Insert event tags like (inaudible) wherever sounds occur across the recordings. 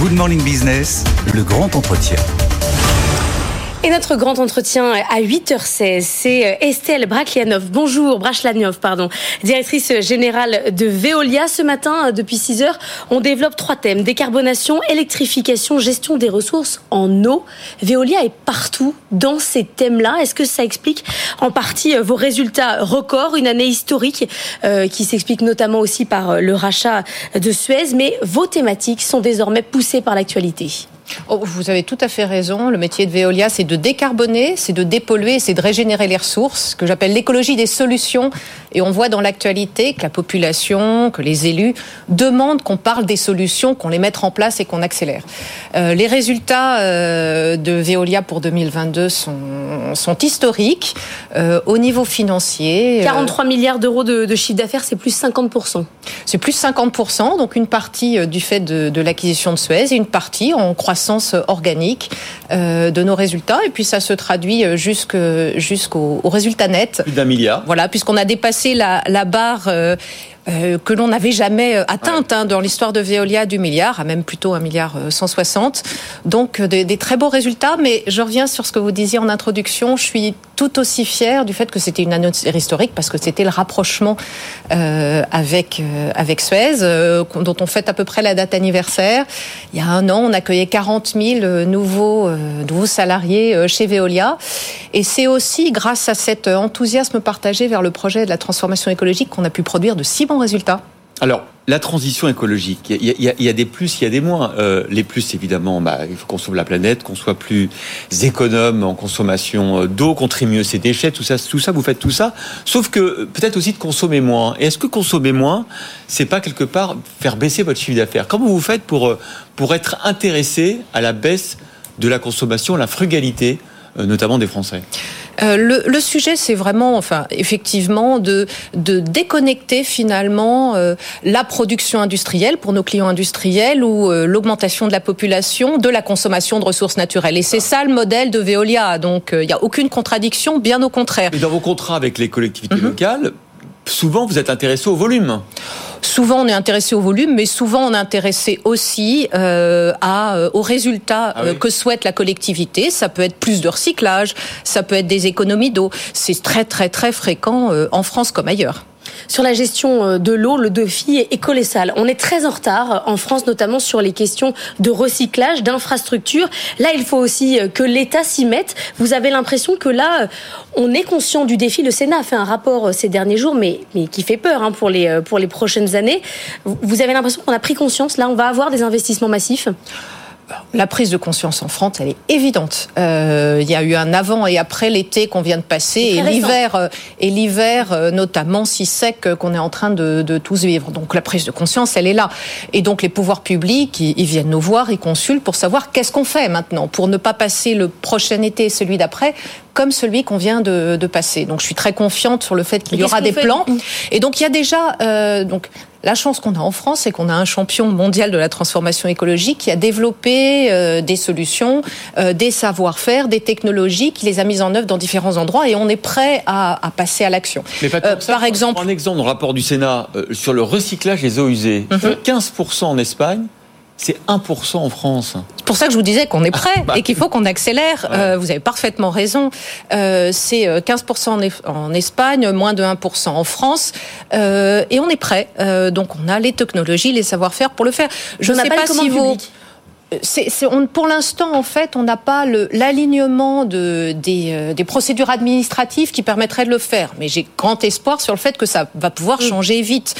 Good Morning Business, le grand entretien. Et notre grand entretien à 8h16, c'est euh, Estelle Brachlianov. Bonjour, Brachlianov, pardon, directrice générale de Veolia. Ce matin, euh, depuis 6 heures, on développe trois thèmes. Décarbonation, électrification, gestion des ressources en eau. Veolia est partout dans ces thèmes-là. Est-ce que ça explique en partie euh, vos résultats records, une année historique qui s'explique notamment aussi par le rachat de Suez, mais vos thématiques sont désormais poussées par l'actualité Oh, vous avez tout à fait raison. Le métier de Veolia, c'est de décarboner, c'est de dépolluer, c'est de régénérer les ressources, que j'appelle l'écologie des solutions. Et on voit dans l'actualité que la population, que les élus demandent qu'on parle des solutions, qu'on les mette en place et qu'on accélère. Euh, les résultats euh, de Veolia pour 2022 sont, sont historiques euh, au niveau financier. 43 milliards d'euros de, chiffre d'affaires, c'est plus 50%. C'est plus 50%, donc une partie du fait de, de l'acquisition de Suez et une partie en croissance organique euh, de nos résultats. Et puis ça se traduit euh, jusqu'au résultat net. Plus d'un milliard. Voilà, puisqu'on a dépassé la, la barre euh, euh, que l'on n'avait jamais euh, atteinte hein, dans l'histoire de Veolia du milliard, à même plutôt un milliard 160. Euh, Donc des, très beaux résultats, mais je reviens sur ce que vous disiez en introduction. Je suis tout aussi fière du fait que c'était une annonce historique parce que c'était le rapprochement avec avec Suez, dont on fête à peu près la date anniversaire. Il y a un an, on accueillait 40 000 nouveaux nouveaux salariés chez Veolia, et c'est aussi grâce à cet enthousiasme partagé vers le projet de la transformation écologique qu'on a pu produire de si résultat alors, la transition écologique, il y, a, des plus, il y a des moins. Euh, les plus, évidemment, bah, il faut qu'on sauve la planète, qu'on soit plus économe en consommation euh, d'eau, qu'on trie mieux ses déchets, tout ça, tout ça, vous faites tout ça. Sauf que peut-être aussi de consommer moins. Et est-ce que consommer moins, c'est pas quelque part faire baisser votre chiffre d'affaires? Comment vous faites pour, euh, pour être intéressé à la baisse de la consommation, la frugalité, notamment des Français? Euh, le, sujet, c'est vraiment, enfin, effectivement, de, de déconnecter finalement euh, la production industrielle pour nos clients industriels ou euh, l'augmentation de la population de la consommation de ressources naturelles. Et c'est ça le modèle de Veolia. Donc, il n'y a aucune contradiction, bien au contraire. Et dans vos contrats avec les collectivités mhm. locales, souvent vous êtes intéressé au volume. Souvent, on est intéressé au volume, mais souvent, on est intéressé aussi euh, à, euh, aux résultats ah euh, que souhaite la collectivité. Ça peut être plus de recyclage, ça peut être des économies d'eau. C'est très, très, très fréquent en France comme ailleurs. Sur la gestion euh, de l'eau, le défi est colossal. On est très en retard euh, en France, notamment sur les questions de recyclage, d'infrastructures. Là, il faut aussi euh, que l'État s'y mette. Vous avez l'impression que là, on est conscient du défi. Le Sénat a fait un rapport ces derniers jours, mais, qui fait peur hein, pour, les, pour les prochaines années. Vous avez l'impression qu'on a pris conscience. Là, on va avoir des investissements massifs? La prise de conscience en France, elle est évidente. Euh, il y a eu un avant et après l'été qu'on vient de passer et l'hiver, euh, et l'hiver euh, notamment si sec qu'on est en train de, de, tous vivre. Donc la prise de conscience, elle est là. Et donc les pouvoirs publics, ils, viennent nous voir, ils consultent pour savoir qu'est-ce qu'on fait maintenant pour ne pas passer le prochain été et celui d'après comme celui qu'on vient de, de, passer. Donc je suis très confiante sur le fait qu'il y aura des plans. Et donc il y a déjà euh, donc la chance qu'on a en France, c'est qu'on a un champion mondial de la transformation écologique qui a développé euh, des solutions, euh, des savoir-faire, des technologies, qui les a mises en œuvre dans différents endroits et on est prêt à, à passer à l'action. Euh, par exemple, un exemple dans le rapport du Sénat sur le recyclage des eaux usées, 15% mhm. en Espagne, c'est 1% en France. C'est pour ça que je vous disais qu'on est prêt bah. et qu'il faut qu'on accélère. Euh, vous avez parfaitement raison. Euh, c'est 15% euh, en, Espagne, moins de 1% en France. et on est prêt. donc on a les technologies, les savoir-faire pour le faire. Je ne sais pas, si vous pour l'instant, en fait, on n'a pas l'alignement de, des, euh, des, procédures administratives qui permettraient de le faire. Mais j'ai grand espoir sur le fait que ça va pouvoir mm. changer vite.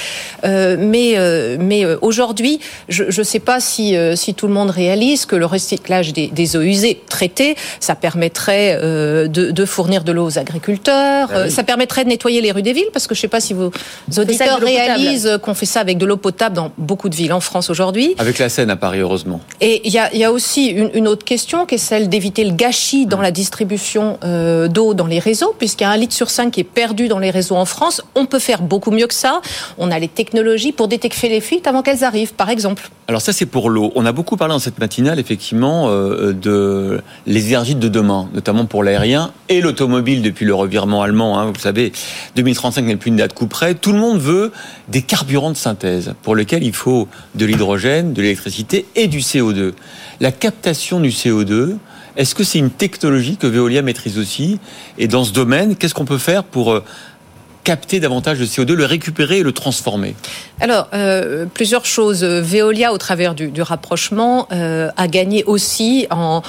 Euh, mais euh, mais euh, aujourd'hui, je ne sais pas si, si tout le monde réalise que le recyclage des, des eaux usées traitées, ça permettrait de, de, fournir de l'eau aux agriculteurs, ah ça permettrait de nettoyer les rues des villes, parce que je ne sais pas si vos auditeurs réalisent qu'on fait ça avec de l'eau potable dans beaucoup de villes en France aujourd'hui. Avec la Seine à Paris, heureusement. Et il y a, aussi une, autre question qui est celle d'éviter le gâchis dans la distribution euh, d'eau dans les réseaux, puisqu'il y a un litre sur cinq qui est perdu dans les réseaux en France. On peut faire beaucoup mieux que ça. On a les technologies pour détecter les fuites avant qu'elles arrivent, par exemple. Alors ça, c'est pour l'eau. On a beaucoup parlé dans cette matinale, effectivement, euh, de les énergies de demain, notamment pour l'aérien et l'automobile depuis le revirement allemand. Hein. Vous savez, 2035 n'est plus une date coup près. Tout le monde veut des carburants de synthèse pour lesquels il faut de l'hydrogène, de l'électricité et du CO2. CO2. La captation du CO2, est-ce que c'est une technologie que Veolia maîtrise aussi Et dans ce domaine, qu'est-ce qu'on peut faire pour euh, capter davantage de CO2, le récupérer et le transformer? Alors, euh, plusieurs choses. Veolia, au travers du, rapprochement, euh, a gagné aussi en,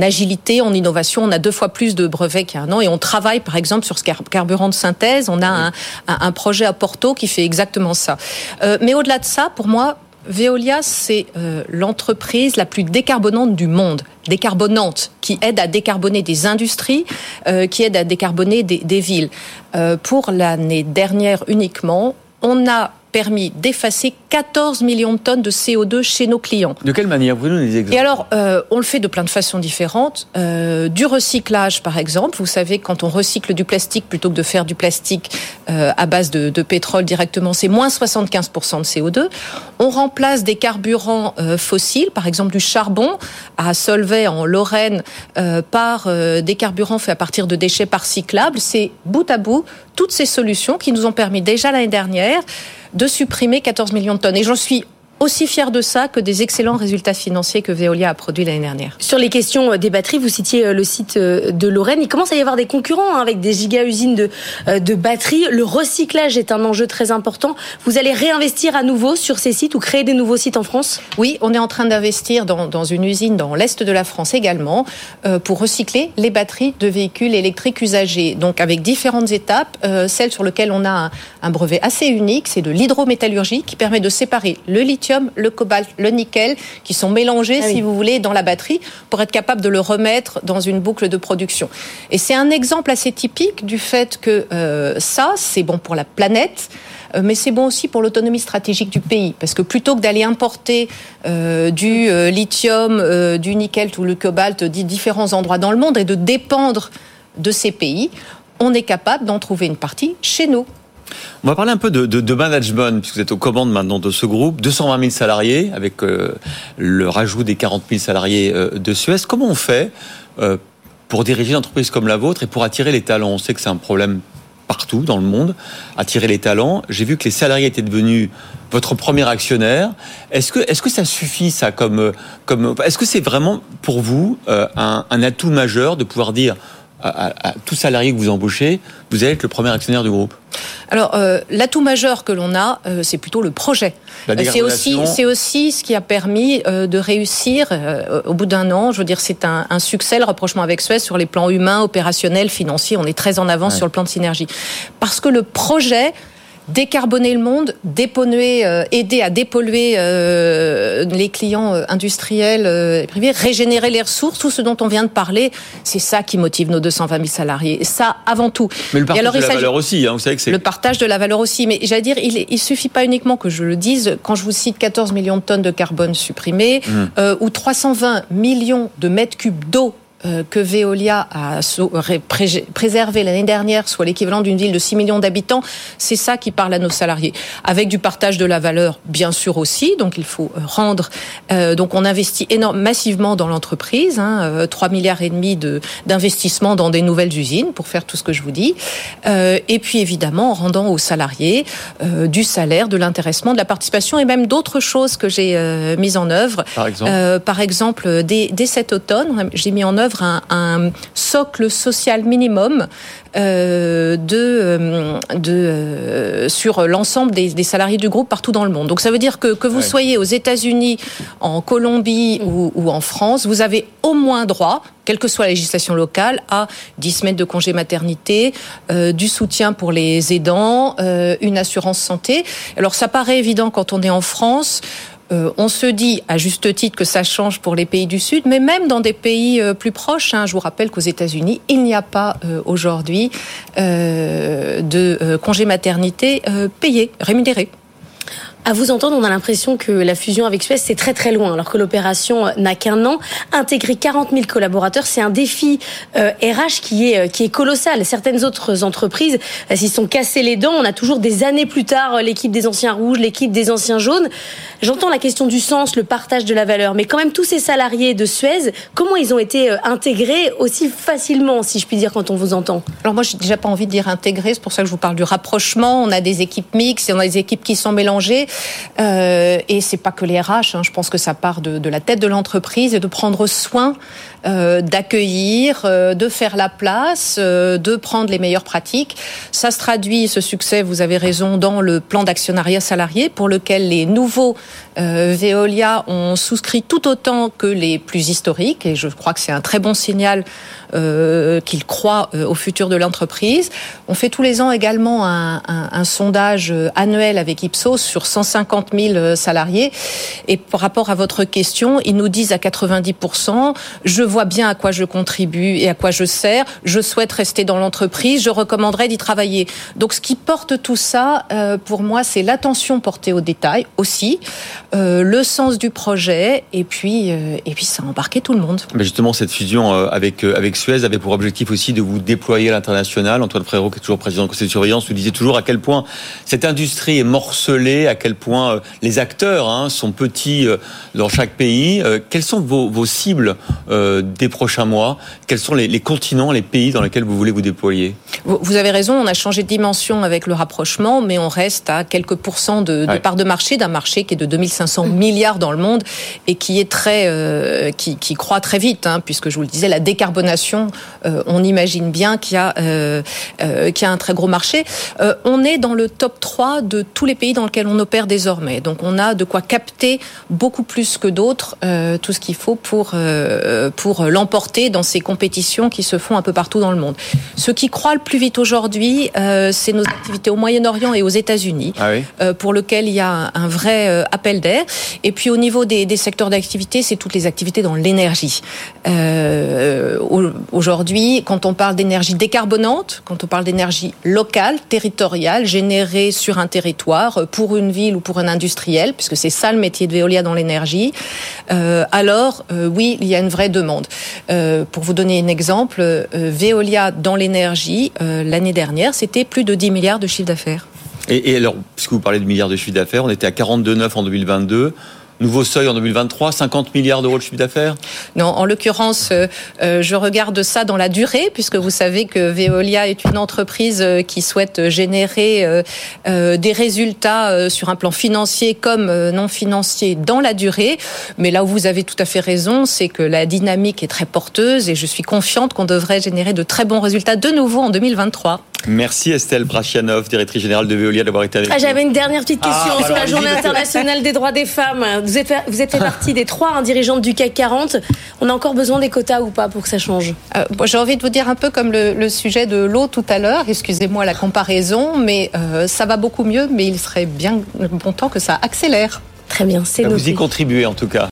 agilité, en innovation. On a deux fois plus de brevets qu'il y a un an et on travaille, par exemple, sur ce carburant de synthèse. On a un, projet à Porto qui fait exactement ça. Euh, mais au-delà de ça, pour moi, Veolia, c'est l'entreprise la plus décarbonante du monde décarbonante, qui aide à décarboner des industries, euh, qui aide à décarboner des, des villes. Euh, pour l'année dernière uniquement, on a permis d'effacer 14 millions de tonnes de CO2 chez nos clients. De quelle manière Vous nous des exemples Et alors, euh, on le fait de plein de façons différentes. Euh, du recyclage, par exemple. Vous savez, quand on recycle du plastique plutôt que de faire du plastique euh, à base de, de pétrole directement, c'est moins 75% de CO2. On remplace des carburants fossiles, par exemple du charbon à Solvay en Lorraine, par des carburants faits à partir de déchets par cyclables. C'est bout à bout toutes ces solutions qui nous ont permis déjà l'année dernière de supprimer 14 millions de tonnes. Et j'en suis aussi fier de ça que des excellents résultats financiers que Veolia a produits l'année dernière. Sur les questions euh, des batteries, vous citiez euh, le site euh, de Lorraine. Il commence à y avoir des concurrents hein, avec des giga-usines de, de batteries. Le recyclage est un enjeu très important. Vous allez réinvestir à nouveau sur ces sites ou créer des nouveaux sites en France? Oui, on est en train d'investir dans, dans, une usine dans l'est de la France également pour recycler les batteries de véhicules électriques usagés. Donc avec différentes étapes, celle sur laquelle on a un, un brevet assez unique, c'est de l'hydrométallurgie qui permet de séparer le lithium le cobalt, le nickel, qui sont mélangés, ah si vous voulez, dans la batterie pour être capable de le remettre dans une boucle de production. Et c'est un exemple assez typique du fait que euh, ça, c'est bon pour la planète euh, mais c'est bon aussi pour l'autonomie stratégique du pays. Parce que plutôt que d'aller importer euh, du lithium, du nickel ou le cobalt de différents endroits dans le monde et de dépendre de ces pays, on est capable d'en trouver une partie chez nous. On va parler un peu de, management, puisque vous êtes aux commandes maintenant de ce groupe. 220 000 salariés, avec euh, le rajout des 40 000 salariés euh, de Suez. Comment on fait euh, pour diriger une entreprise comme la vôtre et pour attirer les talents? On sait que c'est un problème partout dans le monde, attirer les talents. J'ai vu que les salariés étaient devenus votre premier actionnaire. Est-ce que, est-ce que ça suffit, ça, comme, comme, est-ce que c'est vraiment pour vous un, un atout majeur de pouvoir dire à, tout salarié que vous embauchez, vous allez être le premier actionnaire du groupe Alors, euh, l'atout majeur que l'on a, euh, c'est plutôt le projet. Euh, c'est aussi, c'est aussi ce qui a permis de réussir au bout d'un an. Je veux dire, c'est un, un, succès le rapprochement avec Suez sur les plans humains, opérationnels, financiers. On est très en avance sur le plan de synergie parce que le projet décarboner le monde, dépolluer, euh, aider à dépolluer euh, les clients euh, industriels et privés, régénérer les ressources, tout ce dont on vient de parler, c'est ça qui motive nos 220 000 salariés. Et ça, avant tout. Mais le partage de la valeur aussi, hein, vous savez que c'est... Le partage de la valeur aussi. Mais j'allais dire, il, il suffit pas uniquement que je le dise, quand je vous cite 14 millions de tonnes de carbone supprimées, mmh. ou 320 millions de mètres cubes d'eau euh, que Veolia a préservé l'année dernière, soit l'équivalent d'une ville de 6 millions d'habitants, c'est ça qui parle à nos salariés. Avec du partage de la valeur, bien sûr aussi, donc il faut euh, rendre. Euh, donc on investit énorme, massivement dans l'entreprise, hein, 3 milliards et demi d'investissement dans des nouvelles usines pour faire tout ce que je vous dis. et puis évidemment en rendant aux salariés du salaire, de l'intéressement, de la participation et même d'autres choses que j'ai mises en œuvre. Par exemple, par exemple dès, dès cet automne, j'ai mis en œuvre un, socle social minimum euh, de, euh, de euh, sur l'ensemble des, salariés du groupe partout dans le monde. Donc ça veut dire que que vous soyez aux États-Unis, en Colombie ou, en France, vous avez au moins droit, quelle que soit la législation locale, à 10 semaines de congé maternité, du soutien pour les aidants, une assurance santé. Alors ça paraît évident quand on est en France. Euh, on se dit à juste titre que ça change pour les pays du Sud, mais même dans des pays euh, plus proches, hein, je vous rappelle qu'aux États-Unis, il n'y a pas euh, aujourd'hui de congé maternité payé, rémunéré. À vous entendre, on a l'impression que la fusion avec Suez, c'est très très loin, alors que l'opération n'a qu'un an. Intégrer 40 000 collaborateurs, c'est un défi euh, RH qui est, euh, qui est colossal. Certaines autres entreprises euh, s'y sont cassées les dents. On a toujours des années plus tard l'équipe des anciens rouges, l'équipe des anciens jaunes. J'entends la question du sens, le partage de la valeur, mais quand même tous ces salariés de Suez, comment ils ont été intégrés aussi facilement, si je puis dire, quand on vous entend? Alors moi, j'ai déjà pas envie de dire intégrés, c'est pour ça que je vous parle du rapprochement. On a des équipes mixtes, on a des équipes qui sont mélangées. Euh, et c'est pas que les RH. Hein, je pense que ça part de, de la tête de l'entreprise et de prendre soin euh, d'accueillir, euh, de faire la place, euh, de prendre les meilleures pratiques. Ça se traduit, ce succès, vous avez raison, dans le plan d'actionnariat salarié pour lequel les nouveaux Veolia ont souscrit tout autant que les plus historiques. Et je crois que c'est un très bon signal qu'ils croient au futur de l'entreprise. On fait tous les ans également un, sondage annuel avec Ipsos sur 150 000 salariés. Et par rapport à votre question, ils nous disent à 90%, je vois bien à quoi je contribue et à quoi je sers. Je souhaite rester dans l'entreprise. Je recommanderais d'y travailler. Donc, ce qui porte tout ça, euh, pour moi, c'est l'attention portée aux détails aussi, euh, le sens du projet, et puis, euh, et puis ça a embarqué tout le monde. Mais justement, cette fusion avec avec Suez avait pour objectif aussi de vous déployer à l'international. Antoine Frérot, qui est toujours président du conseil de surveillance, nous disait toujours à quel point cette industrie est morcelée, à quel point les acteurs hein, sont petits dans chaque pays. Quelles sont vos, vos cibles des prochains mois Quels sont les, continents, les pays dans lesquels vous voulez vous déployer? Vous avez raison, on a changé de dimension avec le rapprochement, mais on reste à quelques pourcents de, de part de marché, d'un marché qui est de 2500 milliards dans le monde et qui est très, euh, qui, qui, croît très vite, hein, puisque je vous le disais, la décarbonation, euh, on imagine bien qu'il y, a, euh, qu'il y a un très gros marché. on est dans le top 3 de tous les pays dans lesquels on opère désormais. Donc on a de quoi capter beaucoup plus que d'autres tout ce qu'il faut pour, pour pour l'emporter dans ces compétitions qui se font un peu partout dans le monde. Ce qui croît le plus vite aujourd'hui, euh, c'est nos activités au Moyen-Orient et aux États-Unis, ah euh, pour lequel il y a un, vrai euh, appel d'air. Et puis au niveau des, des secteurs d'activité, c'est toutes les activités dans l'énergie. Euh, aujourd'hui, quand on parle d'énergie décarbonante, quand on parle d'énergie locale, territoriale, générée sur un territoire, pour une ville ou pour un industriel, puisque c'est ça le métier de Veolia dans l'énergie, alors oui, il y a une vraie demande. Euh, pour vous donner un exemple, euh, Veolia dans l'énergie, euh, l'année dernière, c'était plus de 10 milliards de chiffre d'affaires. Et, et, alors, puisque vous parlez de milliards de chiffre d'affaires, on était à 42,9 en 2022. Nouveau seuil en 2023, 50 milliards d'euros de chiffre d'affaires? Non, en l'occurrence, euh, euh, je regarde ça dans la durée, puisque vous savez que Veolia est une entreprise euh, qui souhaite générer des résultats sur un plan financier comme non financier dans la durée. Mais là où vous avez tout à fait raison, c'est que la dynamique est très porteuse et je suis confiante qu'on devrait générer de très bons résultats de nouveau en 2023. Merci Estelle Brachianov, directrice générale de Veolia, d'avoir été avec ah, nous. J'avais une dernière petite question ah, sur la Journée internationale des droits des femmes. Vous êtes, vous êtes fait (laughs) partie des trois dirigeantes du CAC 40. On a encore besoin des quotas ou pas pour que ça change? Euh, J'ai envie de vous dire un peu comme le, sujet de l'eau tout à l'heure. Excusez-moi la comparaison, mais euh, ça va beaucoup mieux. Mais il serait bien bon temps que ça accélère. Très bien, c'est Vous y contribuez en tout cas.